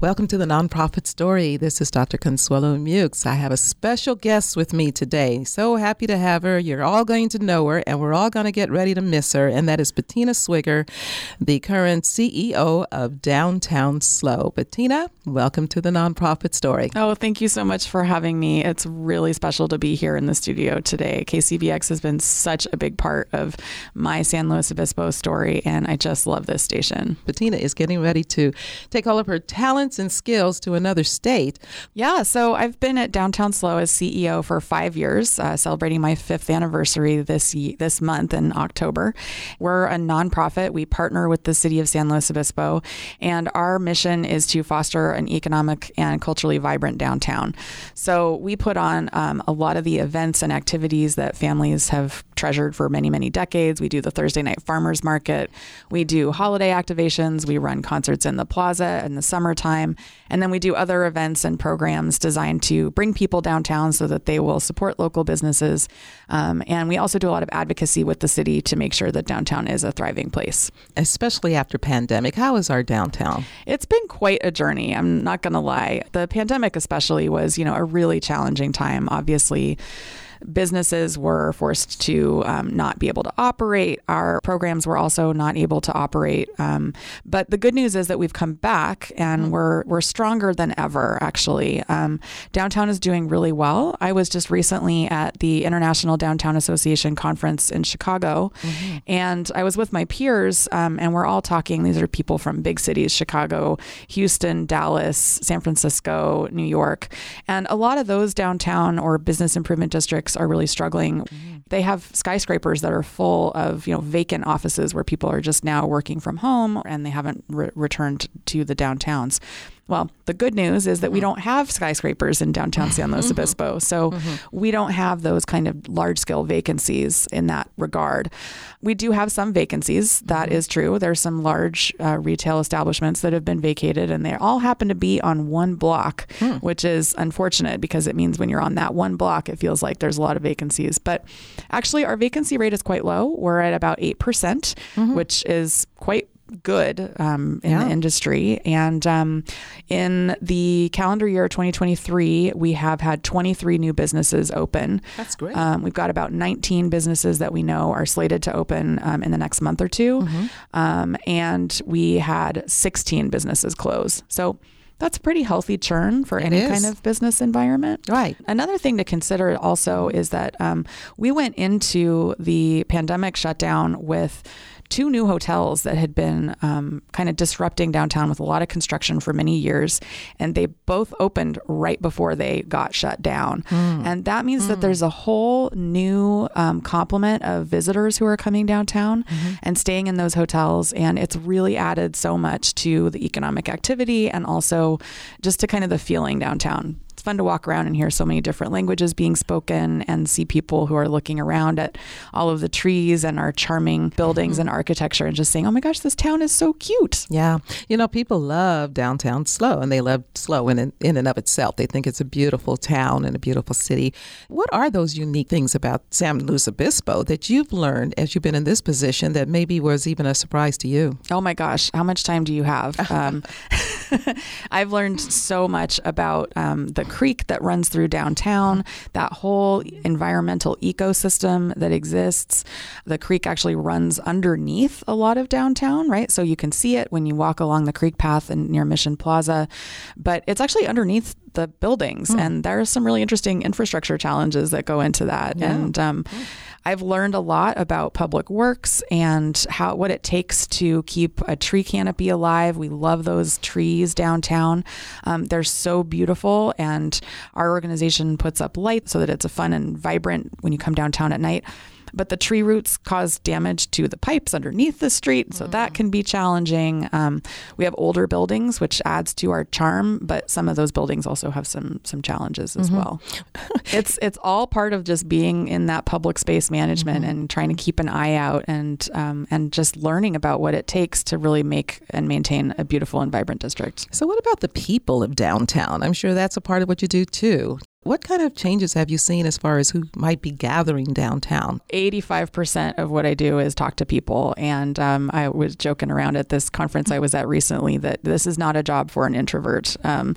Welcome to the Nonprofit Story. This is Dr. Consuelo Meux. I have a special guest with me today. So happy to have her. You're all going to know her, and we're all going to get ready to miss her. And that is Bettina Swigger, the current CEO of Downtown SLO. Bettina, welcome to the Nonprofit Story. Oh, thank you so much for having me. It's really special to be here in the studio today. KCBX has been such a big part of my San Luis Obispo story, and I just love this station. Bettina is getting ready to take all of her talent talents and skills to another state. Yeah, so I've been at Downtown SLO as CEO for five years, uh, celebrating my fifth anniversary this this month in October. We're a nonprofit. We partner with the city of San Luis Obispo, and our mission is to foster an economic and culturally vibrant downtown. So we put on um, a lot of the events and activities that families have treasured for many, many decades. We do the Thursday night farmers market. We do holiday activations. We run concerts in the plaza in the summertime. And then we do other events and programs designed to bring people downtown so that they will support local businesses. Um, and we also do a lot of advocacy with the city to make sure that downtown is a thriving place. Especially after pandemic. How is our downtown? It's been quite a journey. I'm not going to lie. The pandemic especially was, you know, a really challenging time. Obviously, businesses were forced to um, not be able to operate. Our programs were also not able to operate. Um, but the good news is that we've come back and mm-hmm. we're we're stronger than ever. Actually, um, downtown is doing really well. I was just recently at the International Downtown Association conference in Chicago, mm-hmm. and I was with my peers, um, and we're all talking. These are people from big cities: Chicago, Houston, Dallas, San Francisco, New York, and a lot of those downtown or business improvement districts districts are really struggling. Mm-hmm. They have skyscrapers that are full of you know vacant offices where people are just now working from home and they haven't re- returned to the downtowns. Well, the good news is that we mm-hmm. don't have skyscrapers in downtown San Luis mm-hmm. Obispo. So mm-hmm. we don't have those kind of large scale vacancies in that regard. We do have some vacancies. That is true. There's some large uh, retail establishments that have been vacated, and they all happen to be on one block, hmm. which is unfortunate because it means when you're on that one block, it feels like there's a lot of vacancies. But actually, our vacancy rate is quite low. We're at about 8%, percent mm-hmm. which is quite good um, in yeah. the industry. And um, in the calendar year 2023, we have had 23 new businesses open. That's great. Um, we've got about 19 businesses that we know are slated to open um, in the next month or 2 mm-hmm. Um, and we had 16 businesses close. So that's a pretty healthy churn for it any is. kind of business environment. Right. Another thing to consider also is that um, we went into the pandemic shutdown with two new hotels that had been um, kind of disrupting downtown with a lot of construction for many years. And they both opened right before they got shut down. Mm. And that means mm. that there's a whole new um, complement of visitors who are coming downtown mm-hmm. and staying in those hotels. And it's really added so much to the economic activity and also just to kind of the feeling downtown it's fun to walk around and hear so many different languages being spoken and see people who are looking around at all of the trees and our charming buildings mm-hmm. and architecture and just saying, oh my gosh, this town is so cute. Yeah. You know, people love downtown SLO and they love SLO in, in and of itself. They think it's a beautiful town and a beautiful city. What are those unique things about San Luis Obispo that you've learned as you've been in this position that maybe was even a surprise to you? Oh my gosh, how much time do you have? Um, I've learned so much about um, the creek that runs through downtown, that whole environmental ecosystem that exists. The creek actually runs underneath a lot of downtown, right? So you can see it when you walk along the creek path and near Mission Plaza, but it's actually underneath the buildings. Mm. And there are some really interesting infrastructure challenges that go into that. Yeah. And um. I've learned a lot about public works and how what it takes to keep a tree canopy alive. We love those trees downtown. Um, they're so beautiful, and our organization puts up light so that it's a fun and vibrant when you come downtown at night but the tree roots cause damage to the pipes underneath the street, so mm. that can be challenging. Um, we have older buildings, which adds to our charm, but some of those buildings also have some some challenges as mm-hmm. well. it's it's all part of just being in that public space management mm-hmm. and trying to keep an eye out and um, and just learning about what it takes to really make and maintain a beautiful and vibrant district. So, what about the people of downtown? I'm sure that's a part of what you do too What kind of changes have you seen as far as who might be gathering downtown? 85% of what I do is talk to people. And um, I was joking around at this conference I was at recently that this is not a job for an introvert. Um,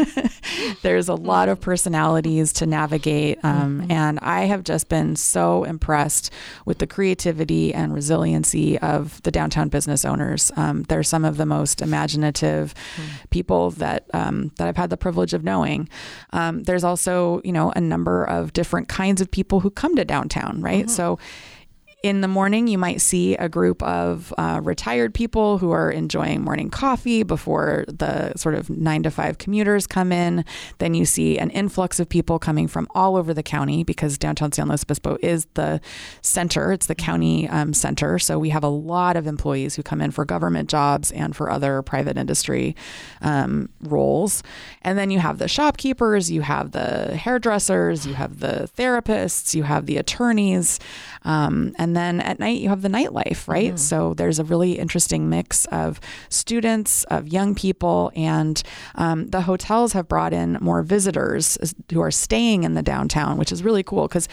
there's a lot of personalities to navigate. Um, mm-hmm. And I have just been so impressed with the creativity and resiliency of the downtown business owners. Um, they're some of the most imaginative mm-hmm. people that, um, that I've had the privilege of knowing. Um, there's also, you know, a number of different kinds of people who come to downtown, right? Mm-hmm. So in the morning, you might see a group of uh, retired people who are enjoying morning coffee before the sort of nine to five commuters come in. Then you see an influx of people coming from all over the county because downtown San Luis Obispo is the center, it's the county um, center. So we have a lot of employees who come in for government jobs and for other private industry um, roles. And then you have the shopkeepers, you have the hairdressers, you have the therapists, you have the attorneys. Um, and then at night, you have the nightlife, right? Mm-hmm. So there's a really interesting mix of students, of young people, and um, the hotels have brought in more visitors who are staying in the downtown, which is really cool because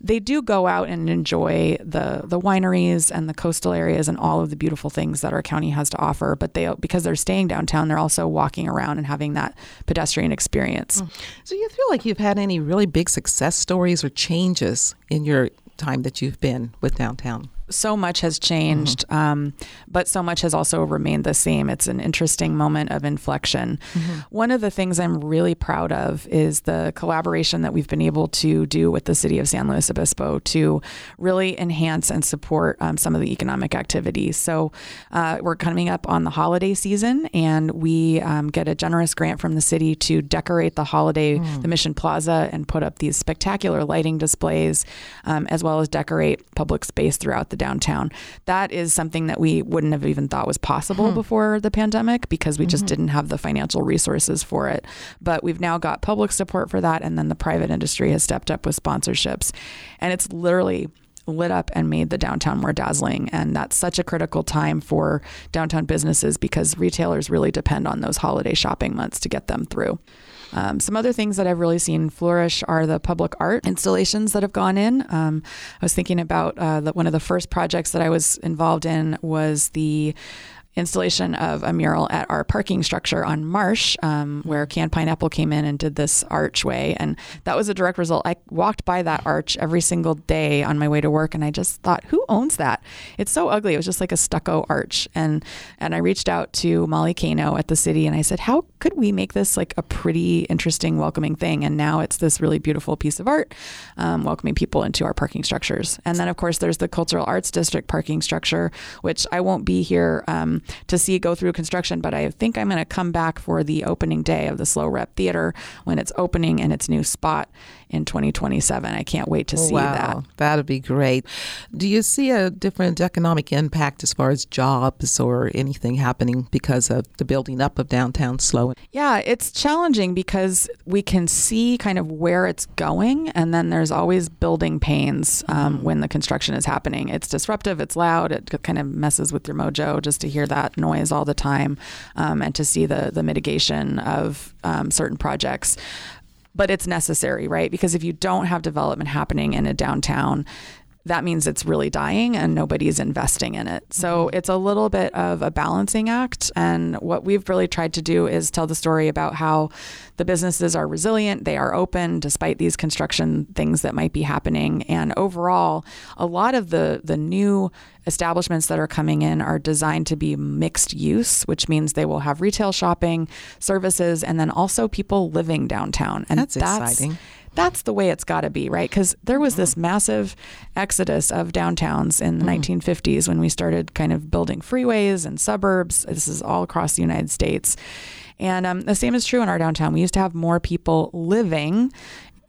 they do go out and enjoy the, the wineries and the coastal areas and all of the beautiful things that our county has to offer. But they, because they're staying downtown, they're also walking around and having that pedestrian experience. Mm. So you feel like you've had any really big success stories or changes in your time that you've been with downtown? So much has changed, mm-hmm. um, but so much has also remained the same. It's an interesting moment of inflection. Mm-hmm. One of the things I'm really proud of is the collaboration that we've been able to do with the city of San Luis Obispo to really enhance and support um, some of the economic activities. So uh, we're coming up on the holiday season, and we um, get a generous grant from the city to decorate the holiday, mm. the Mission Plaza, and put up these spectacular lighting displays, um, as well as decorate public space throughout the downtown. That is something that we wouldn't have even thought was possible hmm. before the pandemic because we just mm-hmm. didn't have the financial resources for it. But we've now got public support for that, and then the private industry has stepped up with sponsorships. And it's literally lit up and made the downtown more dazzling. And that's such a critical time for downtown businesses because retailers really depend on those holiday shopping months to get them through. Um, some other things that I've really seen flourish are the public art installations that have gone in. Um, I was thinking about uh, the, one of the first projects that I was involved in was the installation of a mural at our parking structure on Marsh, um, where Canned Pineapple came in and did this archway. And that was a direct result. I walked by that arch every single day on my way to work, and I just thought, who owns that? It's so ugly. It was just like a stucco arch. And and I reached out to Molly Cano at the city, and I said, how could we make this like a pretty interesting, welcoming thing? And now it's this really beautiful piece of art, um, welcoming people into our parking structures. And then, of course, there's the Cultural Arts District parking structure, which I won't be here. Um, to see go through construction, but I think I'm going to come back for the opening day of the SLO Rep Theater when it's opening in its new spot in 2027. I can't wait to see wow, that. That'd be great. Do you see a different economic impact as far as jobs or anything happening because of the building up of downtown SLO? Yeah, it's challenging because we can see kind of where it's going, and then there's always building pains um, mm-hmm. when the construction is happening. It's disruptive, it's loud, it kind of messes with your mojo just to hear that noise all the time um, and to see the, the mitigation of um, certain projects but it's necessary, right? Because if you don't have development happening in a downtown, that means it's really dying and nobody's investing in it. So mm-hmm. it's a little bit of a balancing act. And what we've really tried to do is tell the story about how the businesses are resilient, they are open despite these construction things that might be happening. And overall, a lot of the, the new establishments that are coming in are designed to be mixed use, which means they will have retail shopping, services, and then also people living downtown. And that's, that's exciting that's the way it's got to be, right? Because there was this massive exodus of downtowns in the mm. 1950s when we started kind of building freeways and suburbs. This is all across the United States. And um, the same is true in our downtown. We used to have more people living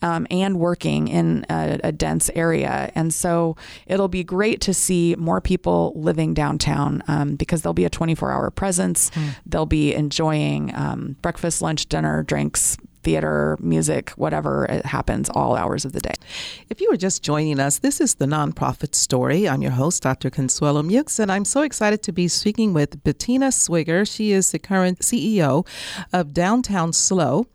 um, and working in a, a, dense area. And so it'll be great to see more people living downtown um, because there'll be a 24 hour presence. Mm. They'll be enjoying um, breakfast, lunch, dinner, drinks, theater, music, whatever it happens all hours of the day. If you are just joining us, this is the Nonprofit Story. I'm your host, Dr. Consuelo Meux, and I'm so excited to be speaking with Bettina Swigger. She is the current CEO of Downtown SLO.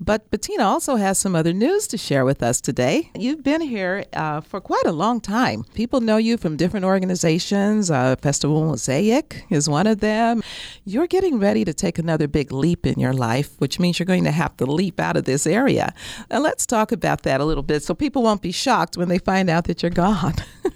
But Bettina also has some other news to share with us today. You've been here uh, for quite a long time. People know you from different organizations. Uh, Festival Mosaic is one of them. You're getting ready to take another big leap in your life, which means you're going to have to leap out of this area. And let's talk about that a little bit so people won't be shocked when they find out that you're gone.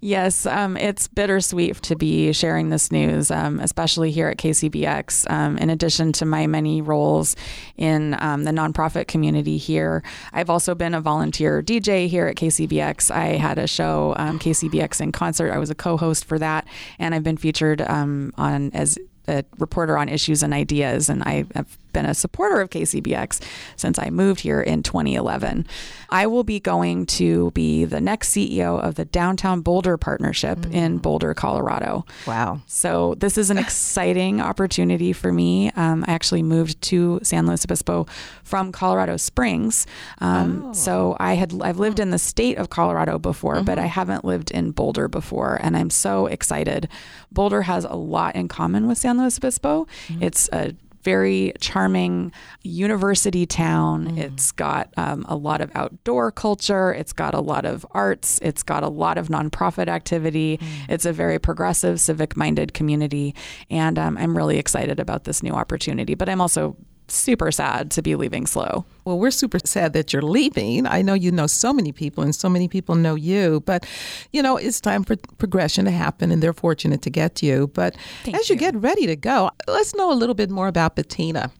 yes, um, it's bittersweet to be sharing this news, um, especially here at KCBX. Um, in addition to my many roles in um, the nonprofit community here, I've also been a volunteer DJ here at KCBX. I had a show, um, KCBX in Concert. I was a co host for that, and I've been featured um, on as a reporter on issues and ideas, and I have been a supporter of KCBX since I moved here in 2011. I will be going to be the next CEO of the Downtown Boulder Partnership mm. in Boulder, Colorado. Wow. So this is an exciting opportunity for me. Um, I actually moved to San Luis Obispo from Colorado Springs. Um, oh. So I had I've lived in the state of Colorado before, mm-hmm. but I haven't lived in Boulder before, and I'm so excited. Boulder has a lot in common with San Luis Obispo. Mm-hmm. It's a very charming university town. Mm. It's got um, a lot of outdoor culture. It's got a lot of arts. It's got a lot of nonprofit activity. Mm. It's a very progressive, civic minded community. And um, I'm really excited about this new opportunity. But I'm also super sad to be leaving SLO. Well, we're super sad that you're leaving. I know you know so many people and so many people know you, but you know, it's time for progression to happen and they're fortunate to get you. But Thank as you. you get ready to go, let's know a little bit more about Bettina.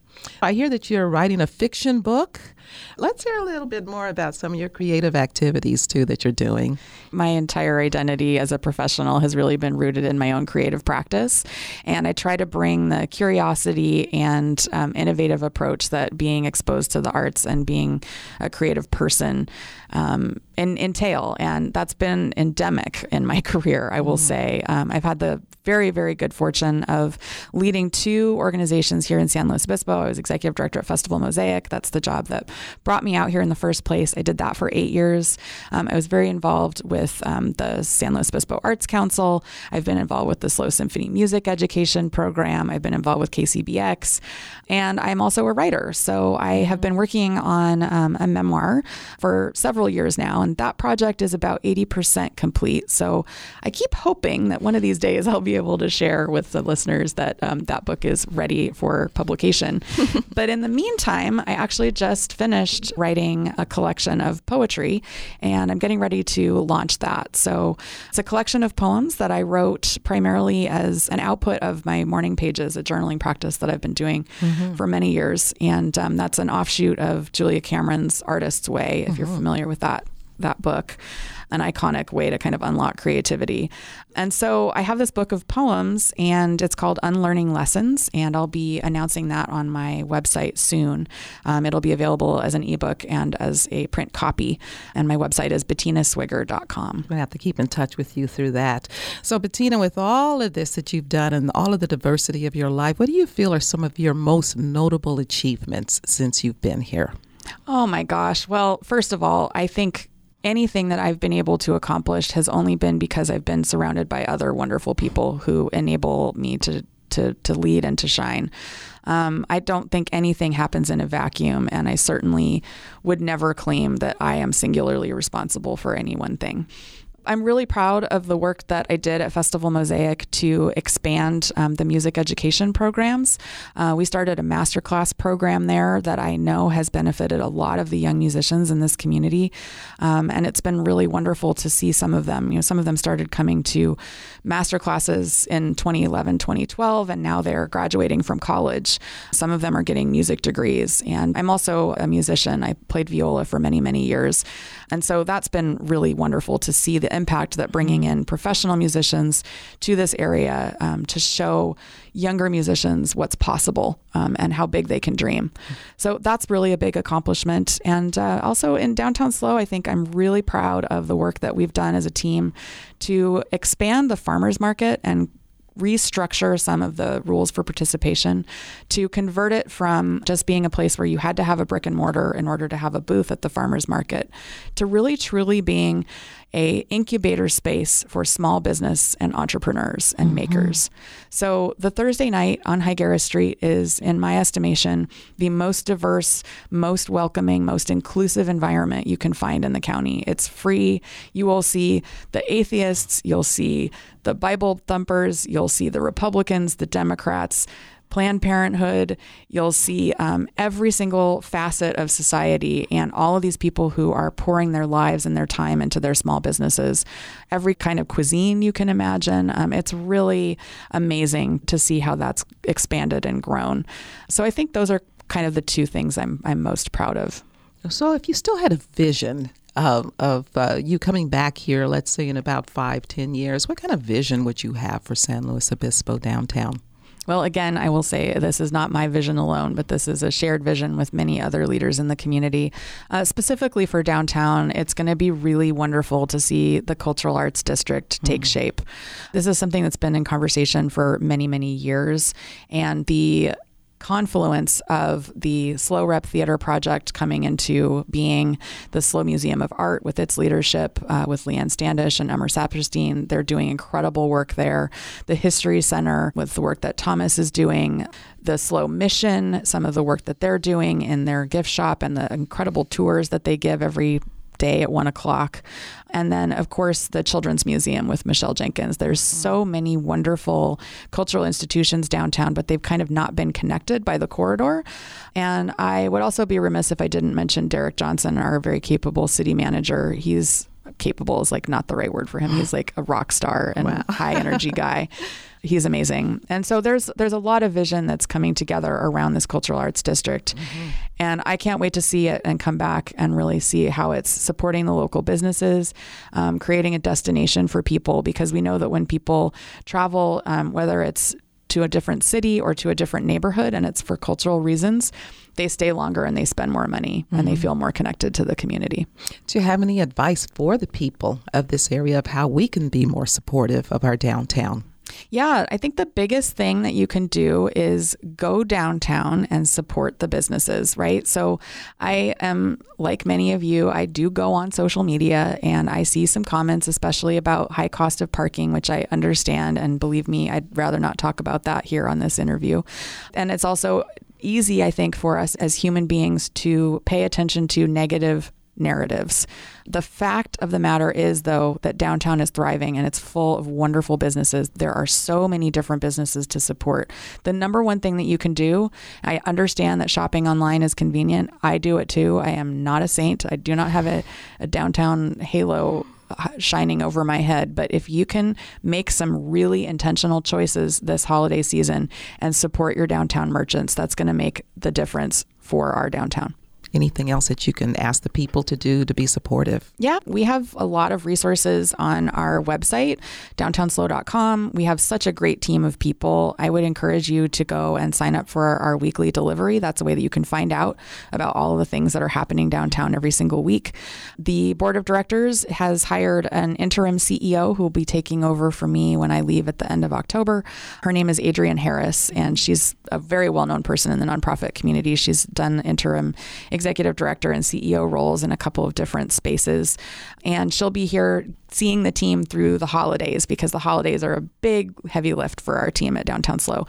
I hear that you're writing a fiction book. Let's hear a little bit more about some of your creative activities too that you're doing. My entire identity as a professional has really been rooted in my own creative practice. And I try to bring the curiosity and um, innovative approach that being exposed to the arts and being a creative person um, entail. And that's been endemic in my career, I will mm. say. Um, I've had the very, very good fortune of leading two organizations here in San Luis Obispo. I was executive director at Festival Mosaic. That's the job that brought me out here in the first place. I did that for eight years. Um, I was very involved with um, the San Luis Obispo Arts Council. I've been involved with the SLO Symphony Music Education Program. I've been involved with KCBX. And I'm also a writer. So I have been working on um, a memoir for several years now. And that project is about 80% complete. So I keep hoping that one of these days I'll be able to share with the listeners that um, that book is ready for publication. but in the meantime, I actually just finished writing a collection of poetry and I'm getting ready to launch that. So it's a collection of poems that I wrote primarily as an output of my morning pages, a journaling practice that I've been doing mm-hmm. for many years. And um, that's an offshoot of Julia Cameron's Artist's Way, if mm-hmm. you're familiar with that that book an iconic way to kind of unlock creativity. And so I have this book of poems and it's called Unlearning Lessons. And I'll be announcing that on my website soon. Um, it'll be available as an ebook and as a print copy. And my website is bettinaswigger.com. I have to keep in touch with you through that. So, Bettina, with all of this that you've done and all of the diversity of your life, what do you feel are some of your most notable achievements since you've been here? Oh my gosh. Well, first of all, I think anything that I've been able to accomplish has only been because I've been surrounded by other wonderful people who enable me to to to lead and to shine. Um, I don't think anything happens in a vacuum, and I certainly would never claim that I am singularly responsible for any one thing. I'm really proud of the work that I did at Festival Mosaic to expand um, the music education programs. Uh, we started a masterclass program there that I know has benefited a lot of the young musicians in this community. Um, and it's been really wonderful to see some of them. You know, some of them started coming to masterclasses in 2011, 2012, and now they're graduating from college. Some of them are getting music degrees. And I'm also a musician. I played viola for many, many years. And so that's been really wonderful to see the impact that bringing in professional musicians to this area um, to show younger musicians what's possible um, and how big they can dream. So that's really a big accomplishment. And uh, also in downtown SLO, I think I'm really proud of the work that we've done as a team to expand the farmers market and restructure some of the rules for participation to convert it from just being a place where you had to have a brick and mortar in order to have a booth at the farmers market to really truly being a incubator space for small business and entrepreneurs and mm-hmm. makers. So the Thursday night on Higuera Street is, in my estimation, the most diverse, most welcoming, most inclusive environment you can find in the county. It's free. You will see the atheists, you'll see the Bible thumpers, you'll see the Republicans, the Democrats. Planned Parenthood, you'll see um, every single facet of society and all of these people who are pouring their lives and their time into their small businesses. Every kind of cuisine you can imagine. Um, it's really amazing to see how that's expanded and grown. So I think those are kind of the two things I'm, I'm most proud of. So if you still had a vision of, of uh, you coming back here, let's say in about five, ten years, what kind of vision would you have for San Luis Obispo downtown? Well, again, I will say this is not my vision alone, but this is a shared vision with many other leaders in the community. Uh, specifically for downtown, it's going to be really wonderful to see the cultural arts district take mm. shape. This is something that's been in conversation for many, many years. And the confluence of the SLO Rep Theater project coming into being the SLO Museum of Art with its leadership uh, with Leanne Standish and Emma Saperstein. They're doing incredible work there. The History Center with the work that Thomas is doing. The SLO Mission, some of the work that they're doing in their gift shop and the incredible tours that they give every day at one o'clock. And then, of course, the Children's Museum with Michelle Jenkins. There's mm-hmm. so many wonderful cultural institutions downtown, but they've kind of not been connected by the corridor. And I would also be remiss if I didn't mention Derek Johnson, our very capable city manager. He's capable is like not the right word for him. He's like a rock star and wow. high energy guy. He's amazing. And so there's there's a lot of vision that's coming together around this cultural arts district. Mm-hmm. And I can't wait to see it and come back and really see how it's supporting the local businesses, um, creating a destination for people because we know that when people travel, um, whether it's to a different city or to a different neighborhood and it's for cultural reasons, they stay longer and they spend more money mm-hmm. and they mm-hmm. feel more connected to the community. Do you have any advice for the people of this area of how we can be more supportive of our downtown? Yeah, I think the biggest thing that you can do is go downtown and support the businesses, right? So I am like many of you, I do go on social media and I see some comments, especially about high cost of parking, which I understand. And believe me, I'd rather not talk about that here on this interview. And it's also easy, I think, for us as human beings to pay attention to negative narratives. The fact of the matter is, though, that downtown is thriving and it's full of wonderful businesses. There are so many different businesses to support. The number one thing that you can do, I understand that shopping online is convenient. I do it too. I am not a saint. I do not have a, a downtown halo uh, shining over my head. But if you can make some really intentional choices this holiday season and support your downtown merchants, that's going to make the difference for our downtown anything else that you can ask the people to do to be supportive? Yeah, we have a lot of resources on our website, downtownslo.com. We have such a great team of people. I would encourage you to go and sign up for our, weekly delivery. That's a way that you can find out about all of the things that are happening downtown every single week. The board of directors has hired an interim CEO who will be taking over for me when I leave at the end of October. Her name is Adrienne Harris, and she's a very well known person in the nonprofit community. She's done interim executive director and CEO roles in a couple of different spaces. And she'll be here seeing the team through the holidays because the holidays are a big, heavy lift for our team at Downtown SLO.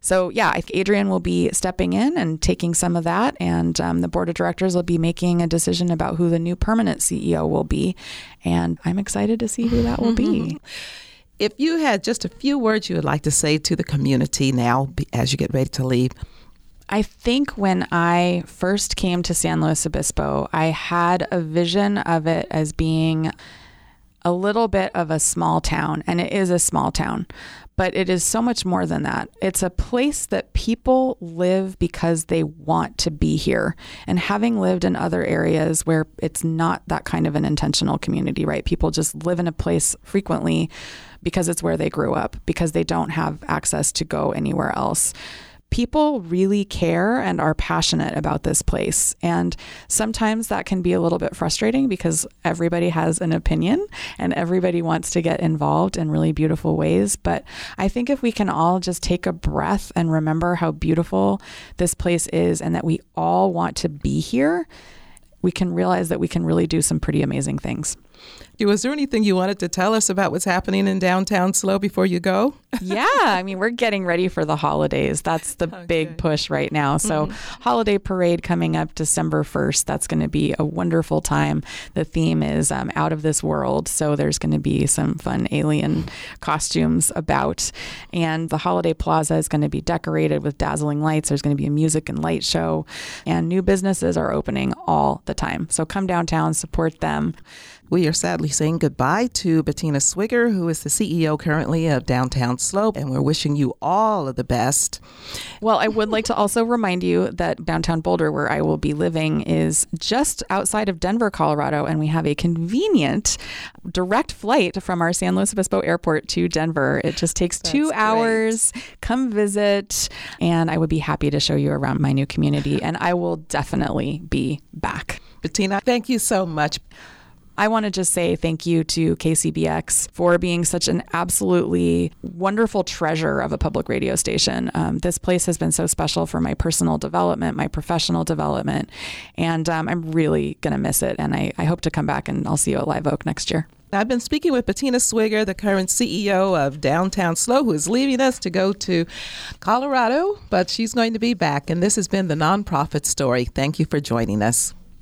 So, yeah, Adrian will be stepping in and taking some of that. And um, the board of directors will be making a decision about who the new permanent CEO will be. And I'm excited to see who that will be. If you had just a few words you would like to say to the community now as you get ready to leave, I think when I first came to San Luis Obispo, I had a vision of it as being a little bit of a small town, and it is a small town, but it is so much more than that. It's a place that people live because they want to be here. And having lived in other areas where it's not that kind of an intentional community, right? People just live in a place frequently because it's where they grew up, because they don't have access to go anywhere else people really care and are passionate about this place. And sometimes that can be a little bit frustrating because everybody has an opinion and everybody wants to get involved in really beautiful ways. But I think if we can all just take a breath and remember how beautiful this place is and that we all want to be here, we can realize that we can really do some pretty amazing things. Was there anything you wanted to tell us about what's happening in downtown SLO before you go? yeah, I mean, we're getting ready for the holidays. That's the okay. big push right now. So, mm-hmm. holiday parade coming up December 1st. That's going to be a wonderful time. The theme is um, out of this world. So, there's going to be some fun alien costumes about. And the holiday plaza is going to be decorated with dazzling lights. There's going to be a music and light show. And new businesses are opening all the time. So, come downtown, support them. We are sadly saying goodbye to Bettina Swigger, who is the CEO currently of Downtown SLO, and we're wishing you all of the best. Well, I would like to also remind you that downtown Boulder, where I will be living, is just outside of Denver, Colorado, and we have a convenient direct flight from our San Luis Obispo Airport to Denver. It just takes That's two hours. Great. Come visit, and I would be happy to show you around my new community, and I will definitely be back. Bettina, thank you so much. I want to just say thank you to KCBX for being such an absolutely wonderful treasure of a public radio station. Um, this place has been so special for my personal development, my professional development, and um, I'm really going to miss it. And I, I hope to come back and I'll see you at Live Oak next year. I've been speaking with Bettina Swigger, the current CEO of Downtown SLO, who is leaving us to go to Colorado, but she's going to be back. And this has been the nonprofit story. Thank you for joining us.